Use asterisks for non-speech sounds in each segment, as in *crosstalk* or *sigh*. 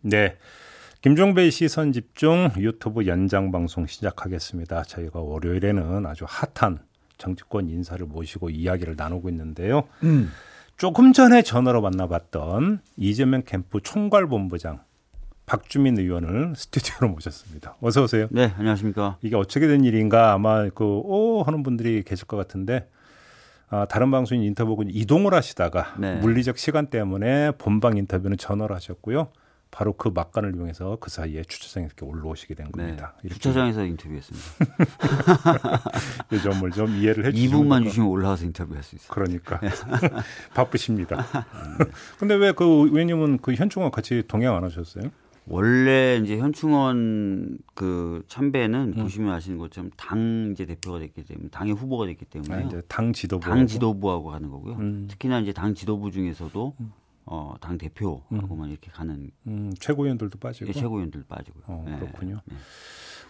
네. 김종배의 시선 집중 유튜브 연장 방송 시작하겠습니다. 저희가 월요일에는 아주 핫한 정치권 인사를 모시고 이야기를 나누고 있는데요. 음. 조금 전에 전화로 만나봤던 이재명 캠프 총괄본부장 박주민 의원을 스튜디오로 모셨습니다. 어서 오세요. 네, 안녕하십니까. 이게 어떻게 된 일인가 아마 그오 하는 분들이 계실 것 같은데 아, 다른 방송 인터뷰고 이동을 하시다가 네. 물리적 시간 때문에 본방 인터뷰는 전화를 하셨고요. 바로 그 막간을 이용해서 그 사이에 주차장에 이렇게 올라오시게 된 네. 겁니다. 네, 주차장에서 인터뷰했습니다. *laughs* 이 점을 좀 이해를 해 주시면 2분만 주시면 올라와서 인터뷰할 수 있어요. 그러니까 *laughs* 바쁘십니다. *laughs* 근데 왜 그 의원님은 그 현충원 같이 동행 안 하셨어요? 원래 이제 현충원 그 참배는 음. 보시면 아시는 것처럼 당 이제 대표가 됐기 때문에 당의 후보가 됐기 때문에 아, 당 지도부 당 지도부하고 가는 거고요. 음. 특히나 이제 당 지도부 중에서도 음. 어, 당 대표하고만 음. 이렇게 가는 음, 최고위원들도 빠지고 예, 최고위원들 빠지고요. 어, 네. 그렇군요. 네.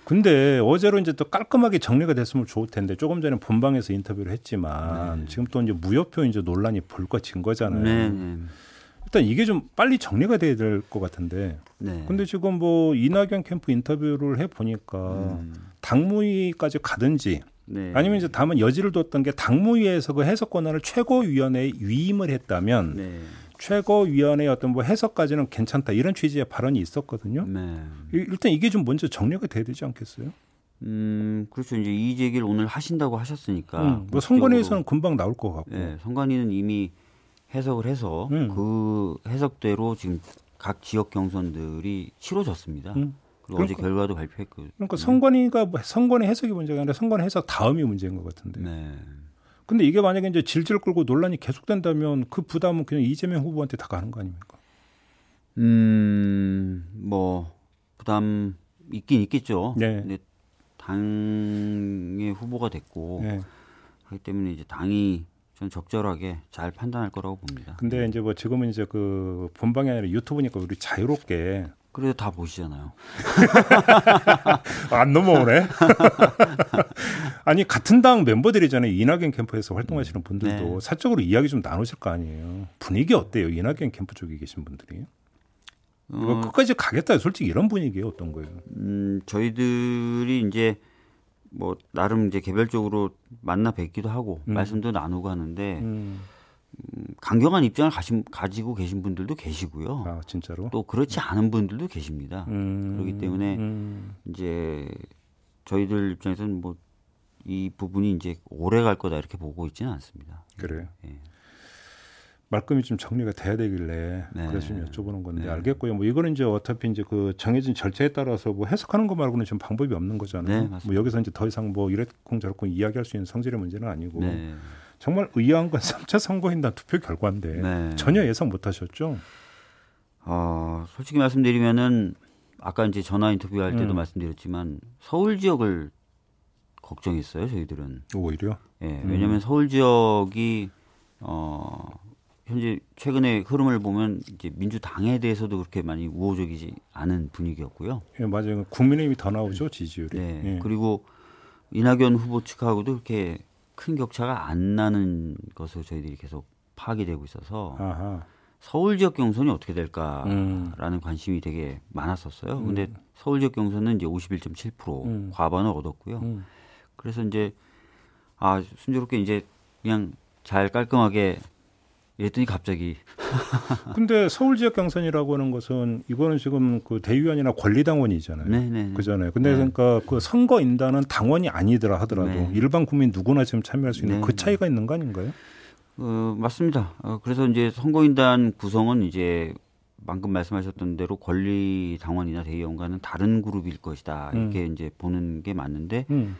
근데 어제로 이제 또 깔끔하게 정리가 됐으면 좋을 텐데 조금 전에 본방에서 인터뷰를 했지만 네. 지금 또 이제 무효표 이제 논란이 불거진 거잖아요. 네, 네. 일단 이게 좀 빨리 정리가 돼야 될 것 같은데. 네. 근데 지금 뭐 이낙연 캠프 인터뷰를 해 보니까 음. 당무위까지 가든지 네. 아니면 이제 다만 여지를 뒀던 게 당무위에서 그 해석 권한을 최고위원회에 위임을 했다면 네. 최고위원회의 어떤 뭐 해석까지는 괜찮다 이런 취지의 발언이 있었거든요. 네. 일단 이게 좀 먼저 정리가 돼야 되지 않겠어요? 음, 그렇죠. 이제 이 얘기를 오늘 하신다고 하셨으니까. 음, 뭐 선관위에서는 금방 나올 것 같고. 네, 선관위는 이미 해석을 해서 음. 그 해석대로 지금 각 지역 경선들이 치러졌습니다. 음. 그리고 그러니까, 어제 결과도 발표했고. 그러니까 선관위가 뭐 선관위 해석이 문제가 아니라 선관위 해석 다음이 문제인 것 같은데. 네. 근데 이게 만약에 이제 질질 끌고 논란이 계속된다면 그 부담은 그냥 이재명 후보한테 다 가는 거 아닙니까? 음, 뭐 부담 있긴 있겠죠. 네. 근데 당의 후보가 됐고 네. 그렇기 때문에 이제 당이 좀 적절하게 잘 판단할 거라고 봅니다. 근데 이제 뭐 지금은 이제 그 본방이 아니라 유튜브니까 우리 자유롭게 그래도 다 보시잖아요. *laughs* 안 넘어오네. *laughs* 아니 같은 당 멤버들이잖아요. 이낙연 캠프에서 활동하시는 분들도 네. 사적으로 이야기 좀 나누실 거 아니에요. 분위기 어때요? 이낙연 캠프 쪽에 계신 분들이? 어, 끝까지 가겠다. 솔직히 이런 분위기예요. 어떤 거예요? 음, 저희들이 이제 뭐 나름 이제 개별적으로 만나 뵙기도 하고 음. 말씀도 나누고 하는데. 음. 음, 강경한 입장을 가심, 가지고 계신 분들도 계시고요. 아, 진짜로? 또 그렇지 않은 분들도 계십니다. 음, 그렇기 때문에 음. 이제 저희들 입장에서는 뭐 이 부분이 이제 오래 갈 거다 이렇게 보고 있지는 않습니다. 그래요. 예. 말끔히 좀 정리가 돼야 되길래 네. 그래서 좀 여쭤보는 건데 네. 알겠고요. 뭐 이거는 이제 어차피 이제 그 정해진 절차에 따라서 뭐 해석하는 거 말고는 지금 방법이 없는 거잖아요. 네, 뭐 여기서 이제 더 이상 뭐 이랬쿵 저랬쿵 이야기할 수 있는 성질의 문제는 아니고 네. 정말 의아한 건 *laughs* 3차 선거인단 투표 결과인데 네. 전혀 예상 못 하셨죠? 어, 솔직히 말씀드리면은 아까 이제 전화 인터뷰할 때도 음. 말씀드렸지만 서울 지역을 걱정했어요, 저희들은. 오히려? 예. 네, 왜냐면 음. 서울 지역이 어 현재 최근의 흐름을 보면 이제 민주당에 대해서도 그렇게 많이 우호적이지 않은 분위기였고요. 예, 맞아요. 국민의힘이 더 나오죠, 지지율이. 네. 예. 그리고 이낙연 후보 측하고도 그렇게 큰 격차가 안 나는 것으로 저희들이 계속 파악이 되고 있어서 아하. 서울 지역 경선이 어떻게 될까라는 음. 관심이 되게 많았었어요. 음. 근데 서울 지역 경선은 이제 51.7% 음. 과반을 얻었고요. 음. 그래서 이제 아 순조롭게 이제 그냥 잘 깔끔하게 이랬더니 갑자기. *laughs* 근데 서울 지역 경선이라고 하는 것은 이거는 지금 그 대의원이나 권리당원이잖아요. 네네. 네, 네. 그잖아요. 근데 네. 그러니까 그 선거 인단은 당원이 아니더라 하더라도 네. 일반 국민 누구나 지금 참여할 수 있는 네네. 그 차이가 있는 거 아닌가요? 어, 맞습니다. 어, 그래서 이제 선거인단 구성은 이제 방금 말씀하셨던 대로 권리 당원이나 대의원과는 다른 그룹일 것이다. 이렇게 음. 이제 보는 게 맞는데 음.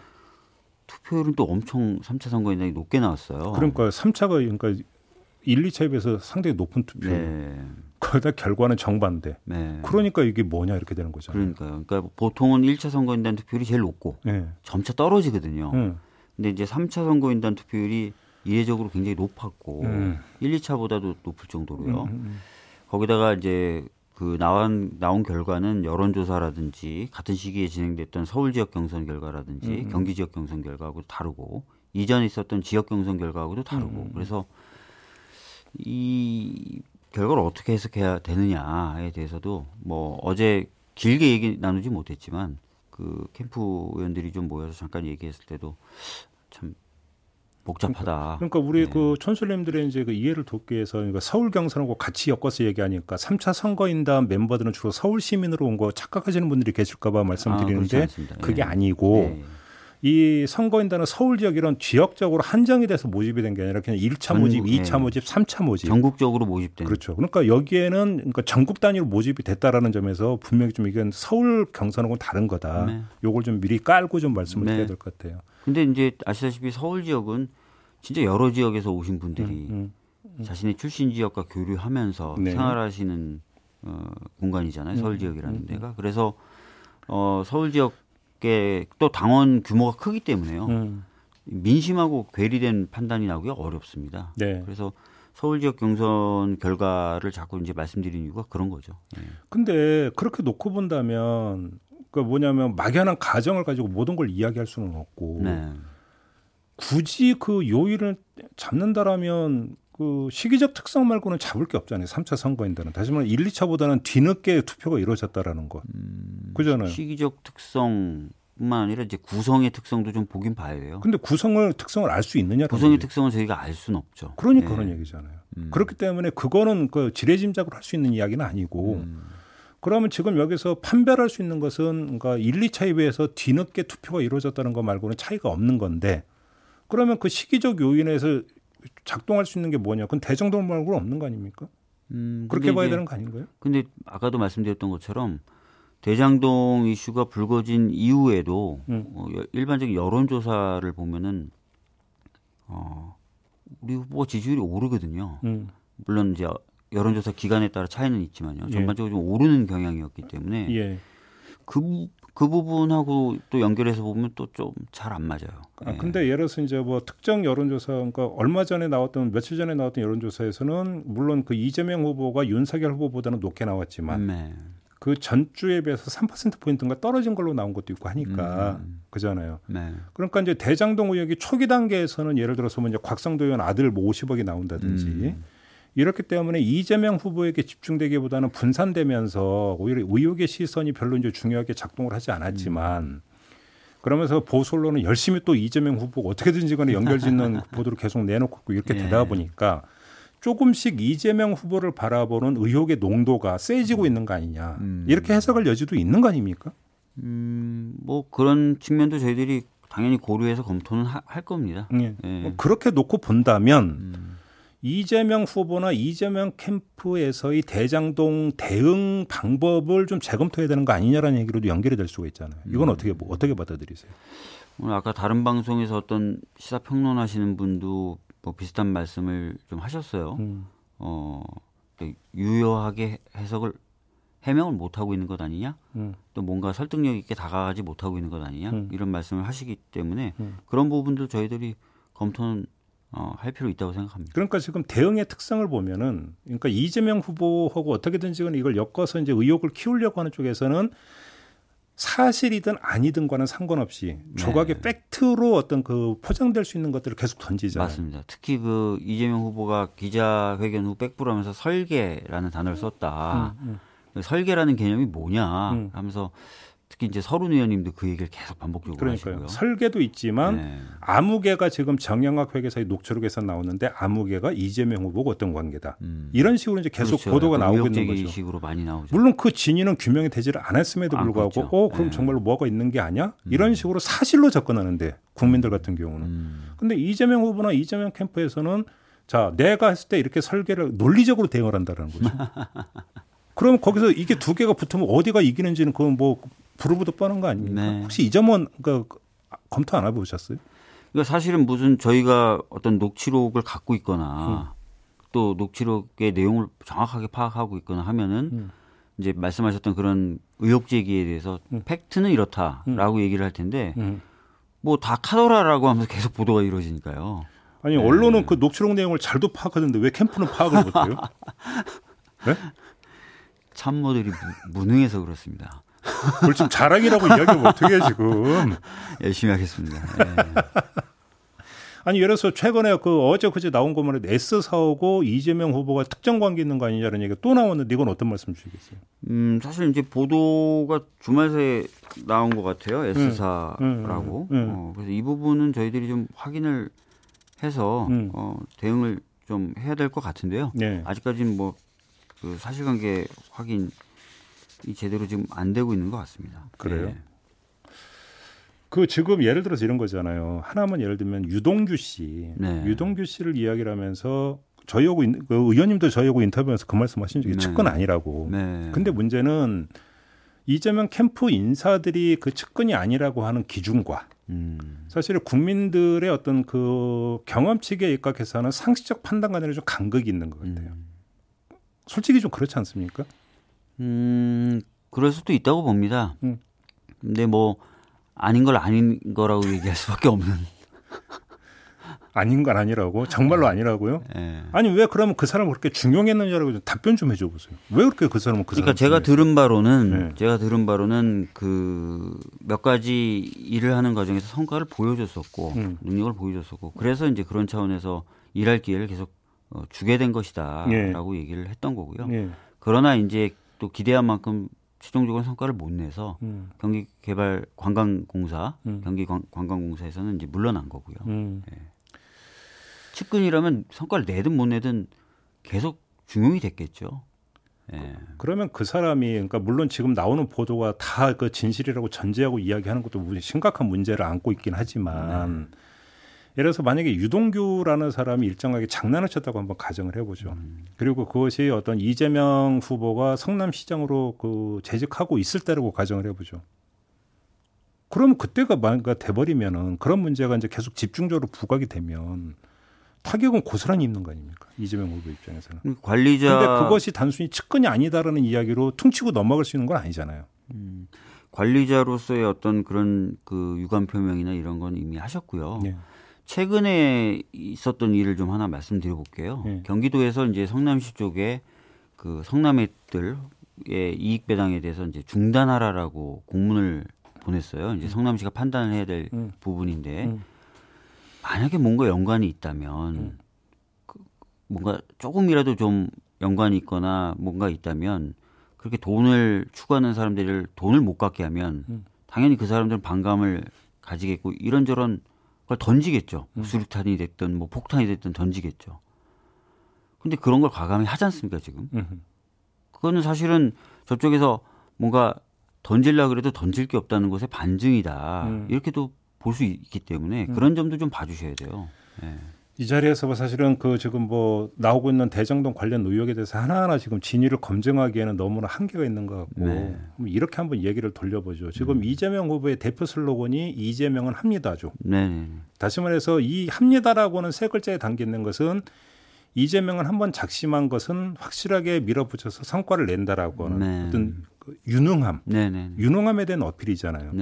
투표율은 또 엄청 3차 선거인단이 높게 나왔어요. 그러니까 3차가 그러니까 1, 2차에 비해서 상당히 높은 투표. 네. 거기다 결과는 정반대. 네. 그러니까 이게 뭐냐 이렇게 되는 거잖아요. 그러니까요. 그러니까 보통은 1차 선거인단 투표율이 제일 높고 네. 점차 떨어지거든요. 네. 근데 이제 3차 선거인단 투표율이 이례적으로 굉장히 높았고 음. 1, 2차보다도 높을 정도로요. 음, 음, 음. 거기다가 이제 그 나온 나온 결과는 여론조사라든지 같은 시기에 진행됐던 서울 지역 경선 결과라든지 음. 경기 지역 경선 결과하고 다르고 이전에 있었던 지역 경선 결과하고도 다르고 그래서 이 결과를 어떻게 해석해야 되느냐에 대해서도 뭐 어제 길게 얘기 나누지 못했지만 그 캠프 의원들이 좀 모여서 잠깐 얘기했을 때도 참 복잡하다. 그러니까, 그러니까 우리 네. 그 촌솔님들의 이제 그 이해를 돕기 위해서 그러니까 서울 경선하고 같이 엮어서 얘기하니까 3차 선거인단 멤버들은 주로 서울 시민으로 온 거 착각하시는 분들이 계실까봐 말씀드리는데 아, 그게 네. 아니고 네. 이 선거인단은 서울 지역 이런 지역적으로 한정이 돼서 모집이 된 게 아니라 그냥 1차 모집, 전국, 2차 네. 모집, 3차 모집. 전국적으로 모집된. 그렇죠. 그러니까 여기에는 그러니까 전국 단위로 모집이 됐다라는 점에서 분명히 좀 이건 서울 경선하고는 다른 거다. 네. 요걸 좀 미리 깔고 좀 말씀을 네. 드려야 될 것 같아요. 근데 이제 아시다시피 서울 지역은 진짜 여러 지역에서 오신 분들이 음, 음, 음. 자신의 출신 지역과 교류하면서 네. 생활하시는 어, 공간이잖아요. 서울 음, 지역이라는 음, 음. 데가. 그래서 어, 서울 지역 또 당원 규모가 크기 때문에요. 음. 민심하고 괴리된 판단이 나오기가 어렵습니다. 네. 그래서 서울 지역 경선 결과를 자꾸 이제 말씀드리는 이유가 그런 거죠. 네. 근데 그렇게 놓고 본다면 그 뭐냐면 막연한 가정을 가지고 모든 걸 이야기할 수는 없고 네. 굳이 그 요일을 잡는다라면 그 시기적 특성 말고는 잡을 게 없잖아요. 3차 선거인들은. 다시 말해 1, 2차보다는 뒤늦게 투표가 이루어졌다라는 것. 음, 그잖아요. 시기적 특성 뿐만 아니라 이제 구성의 특성도 좀 보긴 봐야 돼요. 근데 구성을 특성을 알 수 있느냐? 구성의 얘기. 특성은 저희가 알 수는 없죠. 그러니까 네. 그런 얘기잖아요. 음. 그렇기 때문에 그거는 그 지레짐작으로 할 수 있는 이야기는 아니고 음. 그러면 지금 여기서 판별할 수 있는 것은 그러니까 1, 2차에 비해서 뒤늦게 투표가 이루어졌다는 것 말고는 차이가 없는 건데 그러면 그 시기적 요인에서 작동할 수 있는 게 뭐냐? 그건 대정동 말고는 없는 거 아닙니까? 음, 그렇게 봐야 되는 거 아닌가요? 근데 아까도 말씀드렸던 것처럼 대장동 이슈가 불거진 이후에도 음. 어, 일반적인 여론조사를 보면은 어, 우리 후보 지지율이 오르거든요. 음. 물론 이제 여론조사 기간에 따라 차이는 있지만요. 예. 전반적으로 좀 오르는 경향이었기 때문에 예. 그 그 부분하고 또 연결해서 보면 또 좀 잘 안 맞아요. 아, 근데 예를 들어서 이제 뭐 특정 여론조사, 그러니까 얼마 전에 나왔던 며칠 전에 나왔던 여론조사에서는 물론 그 이재명 후보가 윤석열 후보보다는 높게 나왔지만 네. 그 전주에 비해서 3% 포인트가 떨어진 걸로 나온 것도 있고 하니까 음. 그잖아요. 네. 그러니까 이제 대장동 의혹이 초기 단계에서는 예를 들어서 뭐 이제 곽성도 의원 아들 뭐 50억이 나온다든지. 음. 이렇기 때문에 이재명 후보에게 집중되기보다는 분산되면서 오히려 의혹의 시선이 별로 이제 중요하게 작동을 하지 않았지만 음. 그러면서 보수 언론은 열심히 또 이재명 후보가 어떻게든지 간에 연결짓는 *laughs* 보도를 계속 내놓고 이렇게 예. 되다 보니까 조금씩 이재명 후보를 바라보는 의혹의 농도가 세지고 있는 거 아니냐 음. 이렇게 해석할 여지도 있는 거 아닙니까? 음, 뭐 그런 측면도 저희들이 당연히 고려해서 검토는 하, 할 겁니다. 예. 예. 뭐 그렇게 놓고 본다면 음. 이재명 후보나 이재명 캠프에서의 대장동 대응 방법을 좀 재검토해야 되는 거 아니냐라는 얘기로도 연결이 될 수가 있잖아요. 이건 음. 어떻게 어떻게 받아들이세요? 오늘 아까 다른 방송에서 어떤 시사 평론하시는 분도 뭐 비슷한 말씀을 좀 하셨어요. 음. 어, 유효하게 해석을 해명을 못 하고 있는 것 아니냐? 음. 또 뭔가 설득력 있게 다가가지 못하고 있는 것 아니냐? 음. 이런 말씀을 하시기 때문에 음. 그런 부분들 저희들이 검토는 어, 할 필요 있다고 생각합니다. 그러니까 지금 대응의 특성을 보면은 그러니까 이재명 후보하고 어떻게든지 이걸 엮어서 이제 의혹을 키우려고 하는 쪽에서는 사실이든 아니든과는 상관없이 네. 조각의 팩트로 어떤 그 포장될 수 있는 것들을 계속 던지잖아요. 맞습니다. 특히 그 이재명 후보가 기자회견 후 백부하면서 설계라는 단어를 썼다. 음, 음. 설계라는 개념이 뭐냐 음. 하면서 특히 이제 서른 의원님도 그 얘기를 계속 반복적으로 그러니까요. 하시고요. 설계도 있지만 네. 아무개가 지금 정영학 회계사의 녹취록에서 나오는데 아무개가 이재명 후보가 어떤 관계다. 음. 이런 식으로 이제 계속 그렇죠. 보도가 나오고 있는 거죠. 식으로 많이 나오죠. 물론 그 진위는 규명이 되지를 않았음에도 아, 불구하고 그렇죠. 어 그럼 네. 정말로 뭐가 있는 게 아니야? 음. 이런 식으로 사실로 접근하는데 국민들 같은 경우는. 음. 근데 이재명 후보나 이재명 캠프에서는 자 내가 했을 때 이렇게 설계를 논리적으로 대응을 한다는 거죠. *laughs* 그럼 거기서 이게 두 개가 붙으면 어디가 이기는지는 그건 뭐 부르부도 뻔한 거 아닙니까? 네. 혹시 이 점은 그 검토 안 해보셨어요? 그러니까 사실은 무슨 저희가 어떤 녹취록을 갖고 있거나 음. 또 녹취록의 내용을 정확하게 파악하고 있거나 하면은 음. 이제 말씀하셨던 그런 의혹 제기에 대해서 음. 팩트는 이렇다라고 음. 얘기를 할 텐데 음. 뭐다 카더라라고 하면서 계속 보도가 이루어지니까요. 아니 네. 언론은 그 녹취록 내용을 잘도 파악하는데 왜 캠프는 파악을 못해요? *laughs* 네? 참모들이 무능해서 그렇습니다. 그걸 좀 자랑이라고 이야기하면 어떻게 해 지금? *laughs* 열심히 하겠습니다. 네. 아니 예를 들어서 최근에 그 어제 그제 나온 것만 해도 S 사오고 이재명 후보가 특정 관계 있는 거 아니냐는 얘기가 또 나왔는데 이건 어떤 말씀 주시겠어요? 음 사실 이제 보도가 주말 새에 나온 것 같아요 S사라고. 음, 음, 음, 어, 그래서 이 부분은 저희들이 좀 확인을 해서 음. 어, 대응을 좀 해야 될 것 같은데요. 네. 아직까지는 뭐 그 사실관계 확인 이 제대로 지금 안 되고 있는 것 같습니다. 그래요? 네. 그 지금 예를 들어서 이런 거잖아요. 하나만 예를 들면 유동규 씨, 네. 유동규 씨를 이야기를 하면서 저희하고 그 의원님도 저희하고 인터뷰에서 그 말씀하신 적이 네. 측근 아니라고. 네. 근데 문제는 이재명 캠프 인사들이 그 측근이 아니라고 하는 기준과 음. 사실 국민들의 어떤 그 경험치에 입각해서는 상식적 판단관에 좀 간극이 있는 것 같아요. 음. 솔직히 좀 그렇지 않습니까? 음, 그럴 수도 있다고 봅니다. 음. 근데 뭐 아닌 걸 아닌 거라고 얘기할 수밖에 없는. 아닌 건 아니라고 정말로 네. 아니라고요? 네. 아니 왜 그러면 그 사람을 그렇게 중용했느냐라고 답변 좀 해줘 보세요. 왜 그렇게 그 사람은 그 그러니까 제가 들은 바로는 네. 제가 들은 바로는 그 몇 가지 일을 하는 과정에서 성과를 보여줬었고 음. 능력을 보여줬었고 그래서 이제 그런 차원에서 일할 기회를 계속 어, 주게 된 것이다라고 네. 얘기를 했던 거고요. 네. 그러나 이제 또 기대한 만큼 최종적으로 성과를 못 내서 음. 경기 개발 관광공사 음. 경기 관 광공사에서는 이제 물러난 거고요. 음. 네. 측근이라면 성과를 내든 못 내든 계속 중용이 됐겠죠. 예. 그러면 그 사람이 그러니까 물론 지금 나오는 보도가 다 그 진실이라고 전제하고 이야기하는 것도 심각한 문제를 안고 있긴 하지만 네. 예를 들어서 만약에 유동규라는 사람이 일정하게 장난을 쳤다고 한번 가정을 해보죠. 음. 그리고 그것이 어떤 이재명 후보가 성남시장으로 그 재직하고 있을 때라고 가정을 해보죠. 그러면 그때가 뭔가 돼버리면은 그런 문제가 이제 계속 집중적으로 부각이 되면 타격은 고스란히 입는 거 아닙니까? 이재명 후보 입장에서는. 음, 관리자. 근데 그것이 단순히 측근이 아니다라는 이야기로 퉁치고 넘어갈 수 있는 건 아니잖아요. 음, 관리자로서의 어떤 그런 그 유감 표명이나 이런 건 이미 하셨고요. 네. 최근에 있었던 일을 좀 하나 말씀드려 볼게요. 네. 경기도에서 이제 성남시 쪽에 그 성남애들의 이익 배당에 대해서 이제 중단하라라고 공문을 보냈어요. 이제 음. 성남시가 판단을 해야 될 음. 부분인데 음. 만약에 뭔가 연관이 있다면 음. 그 뭔가 조금이라도 좀 연관이 있거나 뭔가 있다면 그렇게 돈을 추구하는 사람들을 돈을 못 갖게 하면 음. 당연히 그 사람들은 반감을 가지겠고 이런저런 그걸 던지겠죠. 음. 수류탄이 됐든 뭐 폭탄이 됐든 던지겠죠. 근데 그런 걸 과감히 하지 않습니까 지금? 그거는 사실은 저쪽에서 뭔가 던질라 그래도 던질 게 없다는 것의 반증이다. 음. 이렇게도 볼 수 있기 때문에 음. 그런 점도 좀 봐주셔야 돼요. 네. 이 자리에서 뭐 사실은 그 지금 뭐 나오고 있는 대정동 관련 의혹에 대해서 하나하나 지금 진위를 검증하기에는 너무나 한계가 있는 것 같고 네. 이렇게 한번 얘기를 돌려보죠. 지금 음. 이재명 후보의 대표 슬로건이 이재명은 합니다죠. 네. 다시 말해서 이 합니다라고는 세 글자에 담겨 있는 것은 이재명은 한번 작심한 것은 확실하게 밀어붙여서 성과를 낸다라고 하는 네. 어떤 그 유능함, 네, 네, 네. 유능함에 대한 어필이잖아요.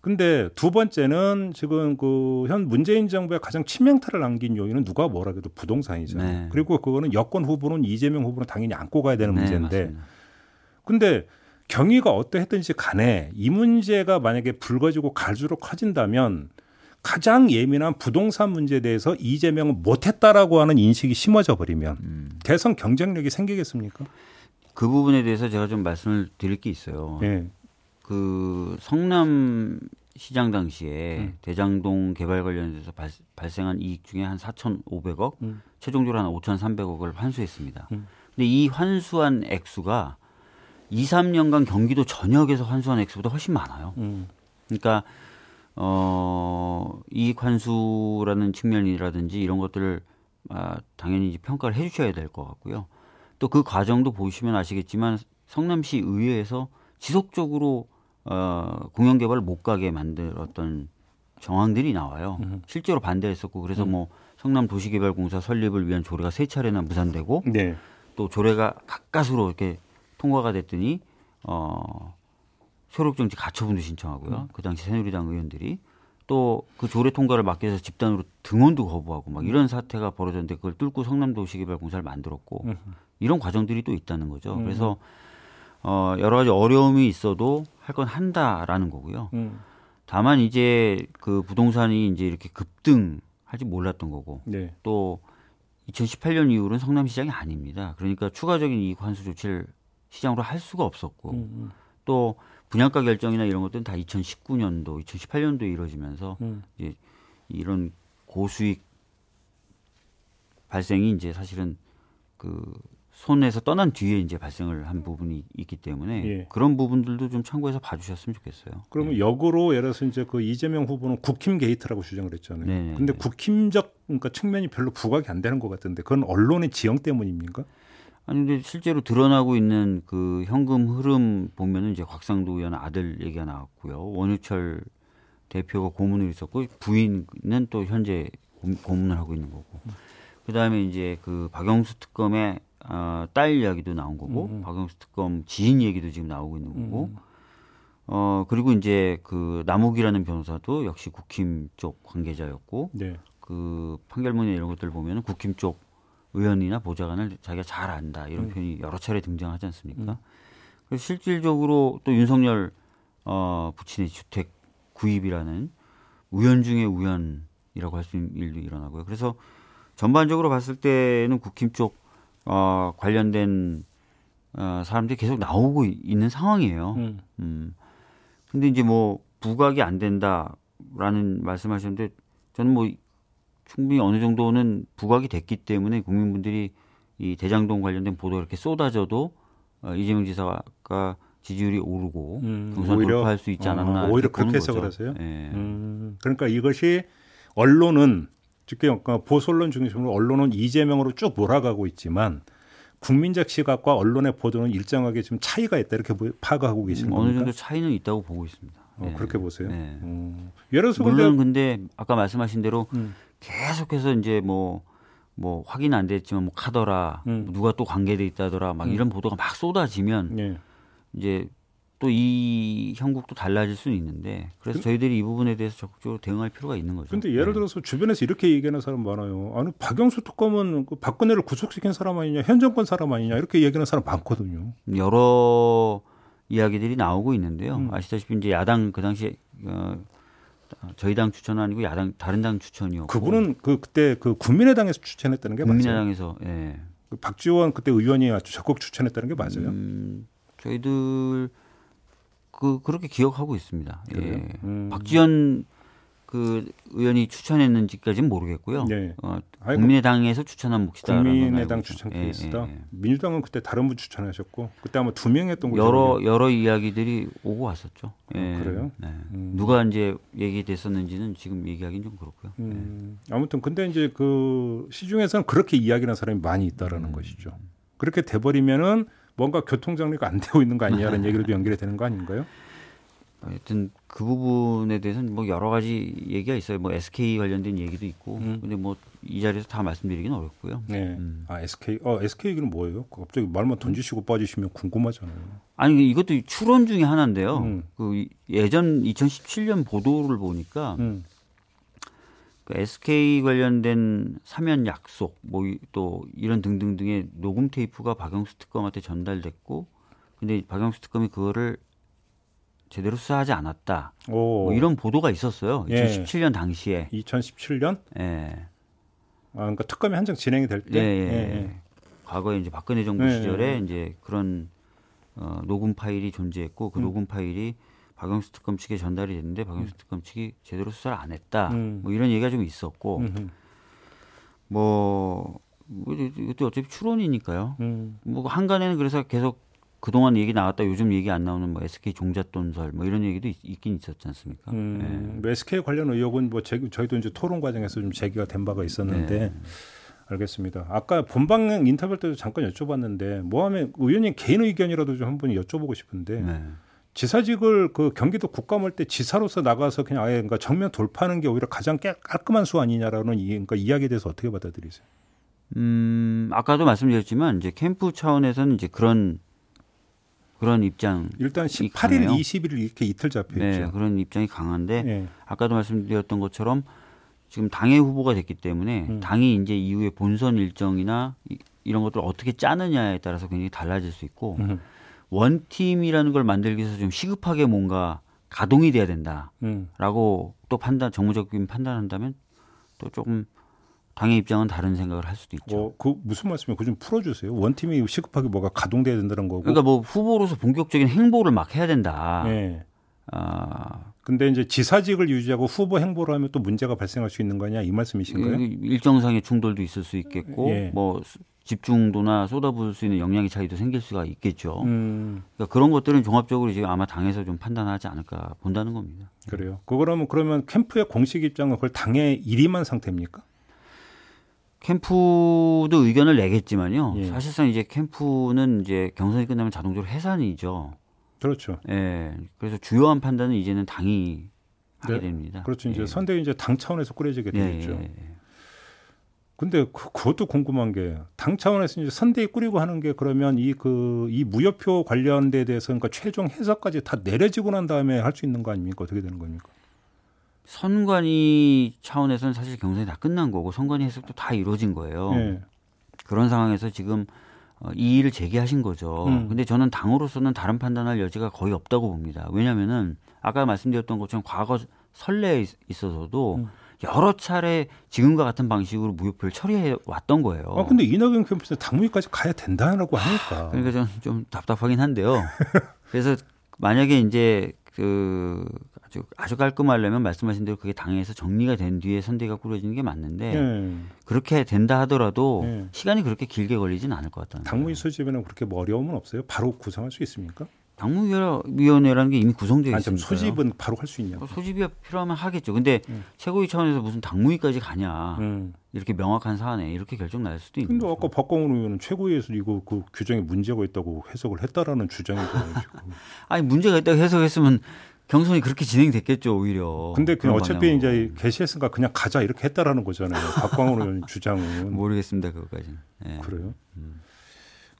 네. 근데 두 번째는 지금 그 현 문재인 정부의 가장 치명타를 남긴 요인은 누가 뭐라 해도 부동산이잖아요. 네. 그리고 그거는 여권 후보는 이재명 후보는 당연히 안고 가야 되는 네, 문제인데. 맞습니다. 근데 경위가 어떠했든지 간에 이 문제가 만약에 불거지고 갈수록 커진다면 가장 예민한 부동산 문제에 대해서 이재명은 못했다라고 하는 인식이 심어져 버리면 음. 대선 경쟁력이 생기겠습니까? 그 부분에 대해서 제가 좀 말씀을 드릴 게 있어요. 네. 그 성남 시장 당시에 음. 대장동 개발 관련해서 발, 발생한 이익 중에 한 4,500억, 음. 최종적으로 한 5,300억을 환수했습니다. 음. 근데 이 환수한 액수가 2, 3년간 경기도 전역에서 환수한 액수보다 훨씬 많아요. 음. 그러니까 어, 이익 환수라는 측면이라든지 이런 것들을 아, 당연히 평가를 해 주셔야 될 것 같고요. 또 그 과정도 보시면 아시겠지만 성남시 의회에서 지속적으로 어, 공영 개발을 못 가게 만들었던 정황들이 나와요. 음. 실제로 반대했었고 그래서 음. 뭐 성남 도시개발공사 설립을 위한 조례가 세 차례나 무산되고 네. 또 조례가 가까스로 이렇게 통과가 됐더니 어 효력정지 가처분도 신청하고요. 음. 그 당시 새누리당 의원들이 또 그 조례 통과를 막기 위해서 집단으로 등원도 거부하고 막 이런 사태가 벌어졌는데 그걸 뚫고 성남도시개발공사를 만들었고 음. 이런 과정들이 또 있다는 거죠. 음. 그래서 어 여러 가지 어려움이 있어도 할 건 한다라는 거고요. 음. 다만 이제 그 부동산이 이제 이렇게 급등 할지 몰랐던 거고 네. 또 2018년 이후로는 성남 시장이 아닙니다. 그러니까 추가적인 이익 환수 조치를 시장으로 할 수가 없었고 음, 음. 또 분양가 결정이나 이런 것들은 다 2019년도, 2018년도에 이루어지면서 음. 이제 이런 고수익 발생이 이제 사실은 그 손에서 떠난 뒤에 이제 발생을 한 부분이 있기 때문에 예. 그런 부분들도 좀 참고해서 봐주셨으면 좋겠어요. 그러면 네. 역으로 예를 들어서 이제 그 이재명 후보는 국힘 게이트라고 주장을 했잖아요. 네 근데 국힘적 그러니까 측면이 별로 부각이 안 되는 것 같은데 그건 언론의 지형 때문입니까? 아니 근데 실제로 드러나고 있는 그 현금 흐름 보면은 이제 곽상도 의원 아들 얘기가 나왔고요. 원유철 대표가 고문을 있었고 부인은 또 현재 고문을 하고 있는 거고. 그다음에 이제 그 박영수 특검의 어, 딸 이야기도 나온 거고 음. 박영수 특검 지인 얘기도 지금 나오고 있는 거고. 음. 어 그리고 이제 그 남욱이라는 변호사도 역시 국힘 쪽 관계자였고 네. 그 판결문이나 이런 것들 보면은 국힘 쪽 의원이나 보좌관을 자기가 잘 안다 이런 음. 표현이 여러 차례 등장하지 않습니까? 음. 그래서 실질적으로 또 윤석열 어, 부친의 주택 구입이라는 우연 중의 우연이라고 할 수 있는 일도 일어나고요. 그래서 전반적으로 봤을 때는 국힘 쪽 어, 관련된 어, 사람들이 계속 나오고 있는 상황이에요. 음. 음. 근데 이제 뭐 부각이 안 된다라는 말씀하셨는데 저는 뭐 충분히 어느 정도는 부각이 됐기 때문에 국민분들이 이 대장동 관련된 보도가 이렇게 쏟아져도 어, 이재명 지사가 지지율이 오르고 음, 경선 오히려, 돌파할 수 있지 않았나 어, 오히려 그렇게 해서 그러세요? 네. 음, 그러니까 이것이 언론은 그러니까 보수언론 중심으로 언론은 이재명으로 쭉 몰아가고 있지만 국민적 시각과 언론의 보도는 일정하게 지금 차이가 있다 이렇게 파악하고 계시는 음, 어느 정도 차이는 있다고 보고 있습니다. 어, 네. 그렇게 보세요. 네. 음. 예를 들어서 물론 근데, 근데 아까 말씀하신 대로 음. 계속해서 이제 뭐, 뭐 확인 안 됐지만 뭐 카더라, 음. 뭐 누가 또 관계돼 있다더라, 막 음. 이런 보도가 막 쏟아지면 네. 이제 또 이 형국도 달라질 수는 있는데 그래서 그, 저희들이 이 부분에 대해서 적극적으로 대응할 필요가 있는 거죠. 근데 예를 네. 들어서 주변에서 이렇게 얘기하는 사람 많아요. 아니 박영수 특검은 그 박근혜를 구속시킨 사람 아니냐, 현 정권 사람 아니냐 이렇게 얘기하는 사람 많거든요. 여러 이야기들이 나오고 있는데요. 음. 아시다시피 이제 야당 그 당시에 어, 저희 당 추천 아니고 야당 다른 당 추천이었고 그분은 그 그때 그 국민의당에서 추천했다는 게 국민의당에서 예. 그 박지원 그때 의원이 아주 적극 추천했다는 게 맞아요. 음, 저희들 그 그렇게 기억하고 있습니다. 예. 음. 박지원 그 의원이 추천했는지까지는 모르겠고요. 네. 어, 국민의당에서 추천한 몫이다. 국민의당 추천 케이스다. 예, 예, 예. 민주당은 그때 다른 분 추천하셨고 그때 아마 두명 했던 거죠. 여러 여러 이야기들이 오고 왔었죠. 아, 예. 아, 그래요? 네. 음. 누가 이제 얘기됐었는지는 지금 얘기하기는 좀 그렇고요. 음. 네. 아무튼 근데 이제 그 시중에서는 그렇게 이야기하는 사람이 많이 있다라는 음. 것이죠. 그렇게 돼버리면은 뭔가 교통 정리가 안 되고 있는 거 아니냐는 *laughs* 얘기로도 연결이 되는 거 아닌가요? 하여튼 그 부분에 대해서는 뭐 여러 가지 얘기가 있어요. 뭐 SK 관련된 얘기도 있고. 음. 근데 뭐 이 자리에서 다 말씀드리기는 어렵고요. 네. 음. 아 SK 어 SK 얘기는 뭐예요? 갑자기 말만 던지시고 빠지시면 궁금하잖아요. 아니 이것도 추론 중에 하나인데요. 음. 그 예전 2017년 보도를 보니까 음. 그 SK 관련된 사면 약속 뭐 또 이런 등등등의 녹음 테이프가 박영수 특검한테 전달됐고 근데 박영수 특검이 그거를 제대로 수사하지 않았다. 뭐 이런 보도가 있었어요. 2017년 예. 당시에. 2017년? 예. 아, 그러니까 특검이 한창 진행이 될 때. 예, 예. 예. 예. 과거에 이제 박근혜 정부 예, 시절에 이제 그런 어, 녹음 파일이 존재했고 그 음. 녹음 파일이 박영수 특검 측에 전달이 됐는데 박영수 음. 특검 측이 제대로 수사를 안 했다. 음. 뭐 이런 얘기가 좀 있었고 뭐, 뭐 이것도 어차피 추론이니까요. 음. 뭐 한간에는 그래서 계속 그동안 얘기 나왔다 요즘 얘기 안 나오는 뭐 SK 종잣돈설 뭐 이런 얘기도 있, 긴 있었지 않습니까? 음, 네. 뭐 SK 관련 의혹은 뭐 제, 저희도 이제 토론 과정에서 좀 제기가 된 바가 있었는데 네. 알겠습니다. 아까 본방 인터뷰 때도 잠깐 여쭤봤는데 뭐하면 의원님 개인 의견이라도 좀 한번 여쭤보고 싶은데 네. 지사직을 그 경기도 국감할 때 지사로서 나가서 그냥 아예 그러니까 정면 돌파하는 게 오히려 가장 깔끔한 수 아니냐라는 이, 그러니까 이야기에 대해서 어떻게 받아들이세요? 음, 아까도 말씀드렸지만 이제 캠프 차원에서는 이제 그런 그런 입장 일단 18일, 강해요. 20일 이렇게 이틀 잡혀 있죠. 네, 그런 입장이 강한데 네. 아까도 말씀드렸던 것처럼 지금 당의 후보가 됐기 때문에 음. 당이 이제 이후에 본선 일정이나 이, 런 것들 을 어떻게 짜느냐에 따라서 굉장히 달라질 수 있고 음. 원팀이라는 걸 만들기 위해서 좀 시급하게 뭔가 가동이 돼야 된다라고 음. 또 판단 정무적인 판단한다면 또 조금 당의 입장은 다른 생각을 할 수도 있죠. 어, 그 무슨 말씀이에요? 그좀 풀어주세요. 원 팀이 시급하게 뭐가 가동돼야 된다는 거고. 그러니까 뭐 후보로서 본격적인 행보를 막 해야 된다. 네. 아. 근데 이제 지사직을 유지하고 후보 행보를 하면 또 문제가 발생할 수 있는 거냐 이 말씀이신가요? 일정상의 충돌도 있을 수 있겠고 예. 뭐 집중도나 쏟아부을 수 있는 영향의 차이도 생길 수가 있겠죠. 음. 그러니까 그런 것들은 종합적으로 지금 아마 당에서 좀 판단하지 않을까 본다는 겁니다. 그래요. 그러면 그러면 캠프의 공식 입장은 그걸 당에 일임한 상태입니까? 캠프도 의견을 내겠지만요. 예. 사실상 이제 캠프는 이제 경선이 끝나면 자동적으로 해산이죠. 그렇죠. 예. 그래서 주요한 판단은 이제는 당이 하게 네. 됩니다. 그렇죠. 이제 예. 선대 이제 당 차원에서 꾸려지게 예, 되겠죠. 예. 근데 그, 그것도 궁금한 게 당 차원에서 이제 선대위 꾸리고 하는 게 그러면 이 그이 그, 무효표 관련돼 대해서 그러니까 최종 해석까지 다 내려지고 난 다음에 할 수 있는 거 아닙니까? 어떻게 되는 겁니까? 선관위 차원에서는 사실 경선이 다 끝난 거고 선관위 해석도 다 이루어진 거예요. 네. 그런 상황에서 지금 어, 이 일을 제기하신 거죠. 음. 근데 저는 당으로서는 다른 판단할 여지가 거의 없다고 봅니다. 왜냐면은 아까 말씀드렸던 것처럼 과거 선례에 있어서도 음. 여러 차례 지금과 같은 방식으로 무효표를 처리해 왔던 거예요. 아 근데 이낙연 캠프에서 당무위까지 가야 된다라고 하니까. 그러니까 저는 좀 답답하긴 한데요. *laughs* 그래서 만약에 이제 그 아주 아주 깔끔하려면 말씀하신 대로 그게 당에서 정리가 된 뒤에 선대가 꾸려지는 게 맞는데 네. 그렇게 된다 하더라도 네. 시간이 그렇게 길게 걸리지는 않을 것 같다는 당무위 소집에는 그렇게 뭐 어려움은 없어요? 바로 구성할 수 있습니까? 당무위원회라는 게 이미 구성되어 있습니다. 소집은 바로 할 수 있냐? 뭐 소집이 필요하면 하겠죠. 근데 음. 최고위 차원에서 무슨 당무위까지 가냐? 음. 이렇게 명확한 사안에 이렇게 결정 날 수도 있는. 근데 아까 박광훈 의원은 최고위에서 이거 그 규정에 문제가 있다고 해석을 했다라는 주장이잖아요. *laughs* 아니 문제가 있다고 해석했으면 경선이 그렇게 진행됐겠죠 오히려. 근데 그냥 어차피 방향으로. 이제 게시했으니까 그냥 가자 이렇게 했다라는 거잖아요. 박광훈 의원 주장은. *laughs* 모르겠습니다 그것까지는. 네. 그래요? 음.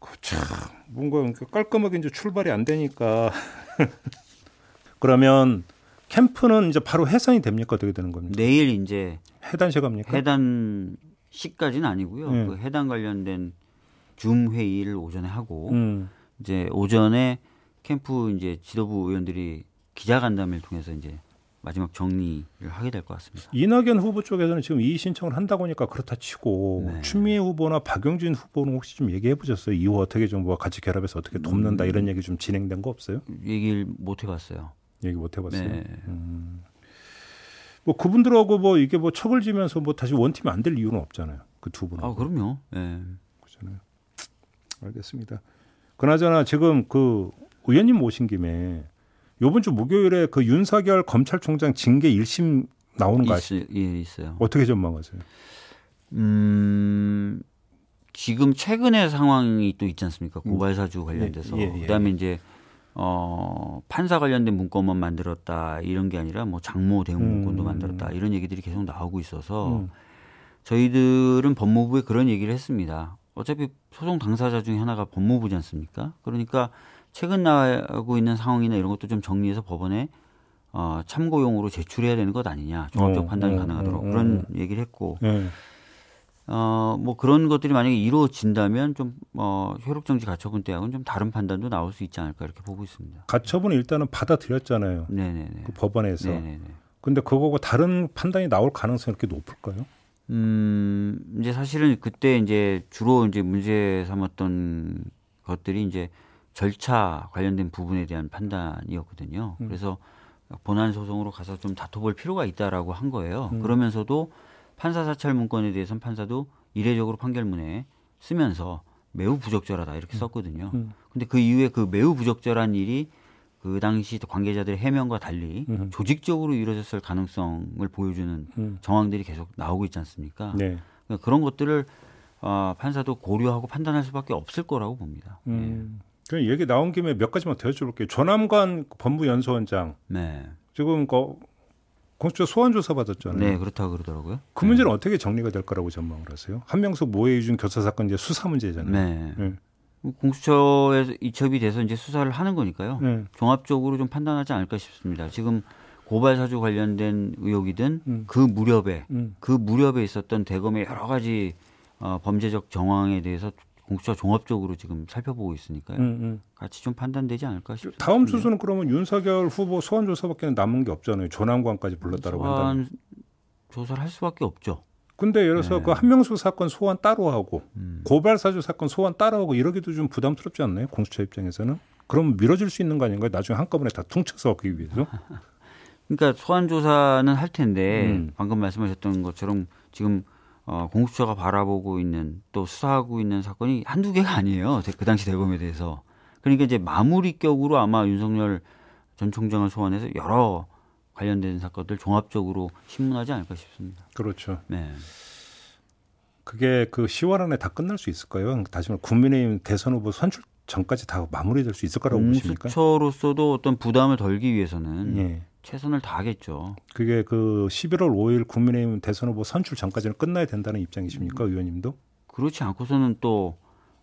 그참 뭔가 깔끔하게 이제 출발이 안 되니까 *laughs* 그러면 캠프는 이제 바로 해산이 됩니까 어떻게 되는 겁니까? 내일 이제 해단식 합니까? 해단 시까지는 아니고요. 네. 그 해당 관련된 줌 회의를 오전에 하고 음. 이제 오전에 캠프 이제 지도부 의원들이 기자간담회를 통해서 이제 마지막 정리를 하게 될 것 같습니다. 이낙연 후보 쪽에서는 지금 이의 신청을 한다고 하니까 그렇다 치고 네. 추미애 후보나 박용진 후보는 혹시 좀 얘기해 보셨어요? 이후 어떻게 정부와 같이 결합해서 어떻게 돕는다 음. 이런 얘기 좀 진행된 거 없어요? 얘기를 못 해봤어요. 얘기 못 해봤어요. 네. 음. 뭐 그분들하고 뭐 이게 뭐 척을 지면서 뭐 다시 원팀이 안 될 이유는 없잖아요. 그 두 분. 아 그럼요. 네. 그렇잖아요. 알겠습니다. 그나저나 지금 그 의원님 모신 김에 요번 주 목요일에 그 윤석열 검찰총장 징계 1심 나오는 거 아시죠? 예, 있어요. 어떻게 전망하세요? 음, 지금 최근의 상황이 또 있지 않습니까? 음. 고발 사주 관련돼서. 예, 예, 예. 그다음에 이제 어, 판사 관련된 문건만 만들었다 이런 게 아니라 뭐 장모 대응 문건도 음. 만들었다 이런 얘기들이 계속 나오고 있어서 음. 저희들은 법무부에 그런 얘기를 했습니다. 어차피 소송 당사자 중에 하나가 법무부지 않습니까? 그러니까 최근 나오고 있는 상황이나 이런 것도 좀 정리해서 법원에 어, 참고용으로 제출해야 되는 것 아니냐 종합적 어, 판단이 어, 가능하도록 어, 그런 얘기를 했고 네. 어, 뭐 그런 것들이 만약에 이루어진다면 좀 어, 효력정지 가처분 때하고는 좀 다른 판단도 나올 수 있지 않을까 이렇게 보고 있습니다. 가처분은 일단은 받아들였잖아요. 네네네. 그 법원에서. 네네네. 근데 그거고 다른 판단이 나올 가능성이 이렇게 높을까요? 음, 이제 사실은 그때 이제 주로 이제 문제 삼았던 것들이 이제 절차 관련된 부분에 대한 판단이었거든요. 음. 그래서 본안 소송으로 가서 좀 다퉈볼 필요가 있다라고 한 거예요. 음. 그러면서도 판사 사찰 문건에 대해서는 판사도 이례적으로 판결문에 쓰면서 매우 부적절하다 이렇게 음. 썼거든요. 음. 근데 그 이후에 그 매우 부적절한 일이 그 당시 관계자들의 해명과 달리 음. 조직적으로 이루어졌을 가능성을 보여주는 음. 정황들이 계속 나오고 있지 않습니까? 네. 그러니까 그런 것들을 어, 판사도 고려하고 판단할 수밖에 없을 거라고 봅니다. 음. 예. 그 얘기 나온 김에 몇 가지만 더 여쭤볼게요. 조남관 법무연수원장. 네. 지금 그 공수처 소환 조사 받았잖아요. 네, 그렇다고 그러더라고요. 그 문제는 네. 어떻게 정리가 될 거라고 전망을 하세요? 한명숙 모해유준 교사 사건 이제 수사 문제잖아요. 네. 네. 공수처에서 이첩이 돼서 이제 수사를 하는 거니까요. 네. 종합적으로 좀 판단하지 않을까 싶습니다. 지금 고발 사주 관련된 의혹이든 음. 그 무렵에 음. 그 무렵에 있었던 대검의 여러 가지 어, 범죄적 정황에 대해서 공수처 종합적으로 지금 살펴보고 있으니까요. 음, 음. 같이 좀 판단되지 않을까 싶습니다. 다음 수순은 그러면 윤석열 후보 소환 조사밖에 남은 게 없잖아요. 조남관까지 불렀다고 한다면. 조사를 할 수밖에 없죠. 근데 예를 들어서 네. 그 한명수 사건 소환 따로 하고 음. 고발 사주 사건 소환 따로 하고 이러기도 좀 부담스럽지 않나요? 공수처 입장에서는? 그럼 밀어줄 수 있는 거 아닌가요? 나중에 한꺼번에 다 퉁쳐서 하기 위해서? *laughs* 그러니까 소환 조사는 할 텐데 음. 방금 말씀하셨던 것처럼 지금 어, 공수처가 바라보고 있는 또 수사하고 있는 사건이 한두 개가 아니에요. 그 당시 대검에 대해서. 그러니까 이제 마무리격으로 아마 윤석열 전 총장을 소환해서 여러 관련된 사건들 종합적으로 신문하지 않을까 싶습니다. 그렇죠. 네. 그게 그 10월 안에 다 끝날 수 있을까요? 다시 말해 국민의힘 대선 후보 선출 전까지 다 마무리될 수 있을 거라고 보십니까? 공수처로서도 어떤 부담을 덜기 위해서는 예. 최선을 다하겠죠. 그게 그 11월 5일 국민의힘 대선 후보 선출 전까지는 끝나야 된다는 입장이십니까, 음. 의원님도? 그렇지 않고서는 또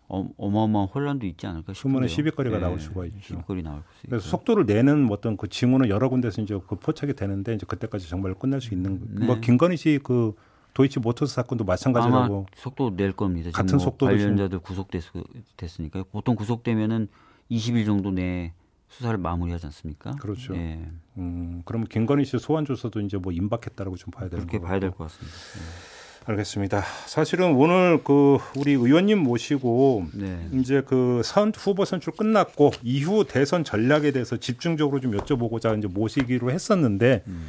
어, 마어마한 혼란도 있지 않을까 싶어요. 수문에 시비거리가 네. 나올 수가 있죠. 시비거리 나올 수 그래서 속도를 내는 어떤 그 징후는 여러 군데서 이제 그 포착이 되는데 이제 그때까지 정말 끝날 수 있는 네. 뭐 김건희 씨그 도이치 모터스 사건도 마찬가지라고 속도 낼 겁니다. 같은 뭐 속도 관련자들 구속됐으니까 보통 구속되면은 20일 정도 내 수사를 마무리하지 않습니까? 그렇죠. 예. 음, 그러면 김건희 씨 소환 조사도 이제 뭐 임박했다라고 좀 봐야 되는 그렇게 봐야 될 것 같습니다. 예. 알겠습니다. 사실은 오늘 그 우리 의원님 모시고 네. 이제 그 선 후보 선출 끝났고 이후 대선 전략에 대해서 집중적으로 좀 여쭤보고자 이제 모시기로 했었는데 음.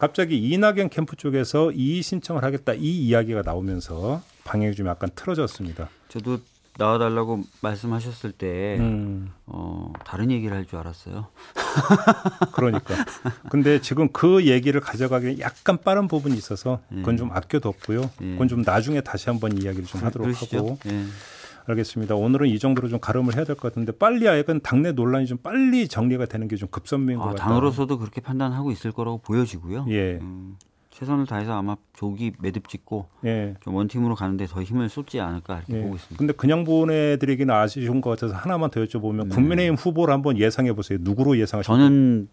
갑자기 이낙연 캠프 쪽에서 이의 신청을 하겠다 이 이야기가 나오면서 방향이 좀 약간 틀어졌습니다. 저도 나와달라고 말씀하셨을 때 음. 어, 다른 얘기를 할 줄 알았어요. *laughs* 그러니까. 근데 지금 그 얘기를 가져가기 약간 빠른 부분이 있어서 그건 좀 아껴뒀고요. 예. 그건 좀 나중에 다시 한번 이야기를 좀 하도록 그러시죠. 하고. 예. 알겠습니다. 오늘은 이 정도로 좀 가름을 해야 될 것 같은데 빨리 아예건 당내 논란이 좀 빨리 정리가 되는 게 좀 급선무인 것 아, 같아요. 당으로서도 그렇게 판단하고 있을 거라고 보여지고요. 예. 음. 최선을 다해서 아마 조기 매듭 짓고 예. 좀 원팀으로 가는데 더 힘을 쏟지 않을까 이렇게 예. 보고 있습니다. 근데 그냥 보내드리기는 아쉬운 것 같아서 하나만 더 여쭤보면 네. 국민의힘 후보를 한번 예상해 보세요. 누구로 예상하십니까? 저는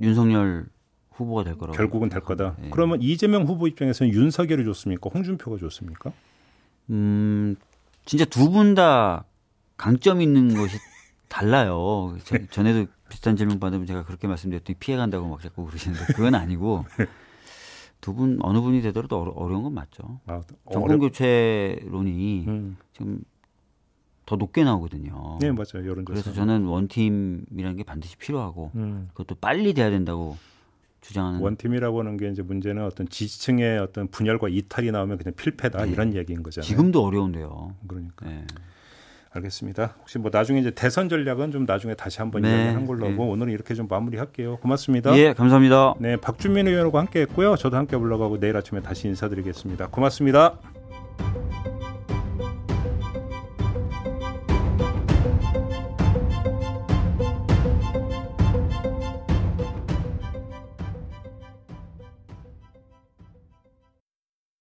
윤석열 후보가 될 거라고. 결국은 될 거다. 예. 그러면 이재명 후보 입장에서는 윤석열이 좋습니까? 홍준표가 좋습니까? 음, 진짜 두 분 다 강점 있는 것이 달라요. 전에도 비슷한 질문 받으면 제가 그렇게 말씀드렸더니 피해간다고 막 자꾸 그러시는데 그건 아니고 네. 두분 어느 분이 되더라도 어려, 운건 맞죠. 아, 정권 교체론이 음. 지금 더 높게 나오거든요. 네, 맞아요. 여론 그래서 저는 원팀이라는 게 반드시 필요하고 음. 그것도 빨리 돼야 된다고 주장하는 원팀이라고 하는 게 이제 문제는 어떤 지지층의 어떤 분열과 이탈이 나오면 그냥 필패다 네. 이런 얘기인 거잖아요. 지금도 어려운데요. 그러니까. 네. 알겠습니다. 혹시 뭐 나중에 이제 대선 전략은 좀 나중에 다시 한번 네. 이야기한 걸로 하고 네. 오늘은 이렇게 좀 마무리할게요. 고맙습니다. 예, 감사합니다. 네, 박준민 의원과 함께했고요. 저도 함께 올라가고 내일 아침에 다시 인사드리겠습니다. 고맙습니다.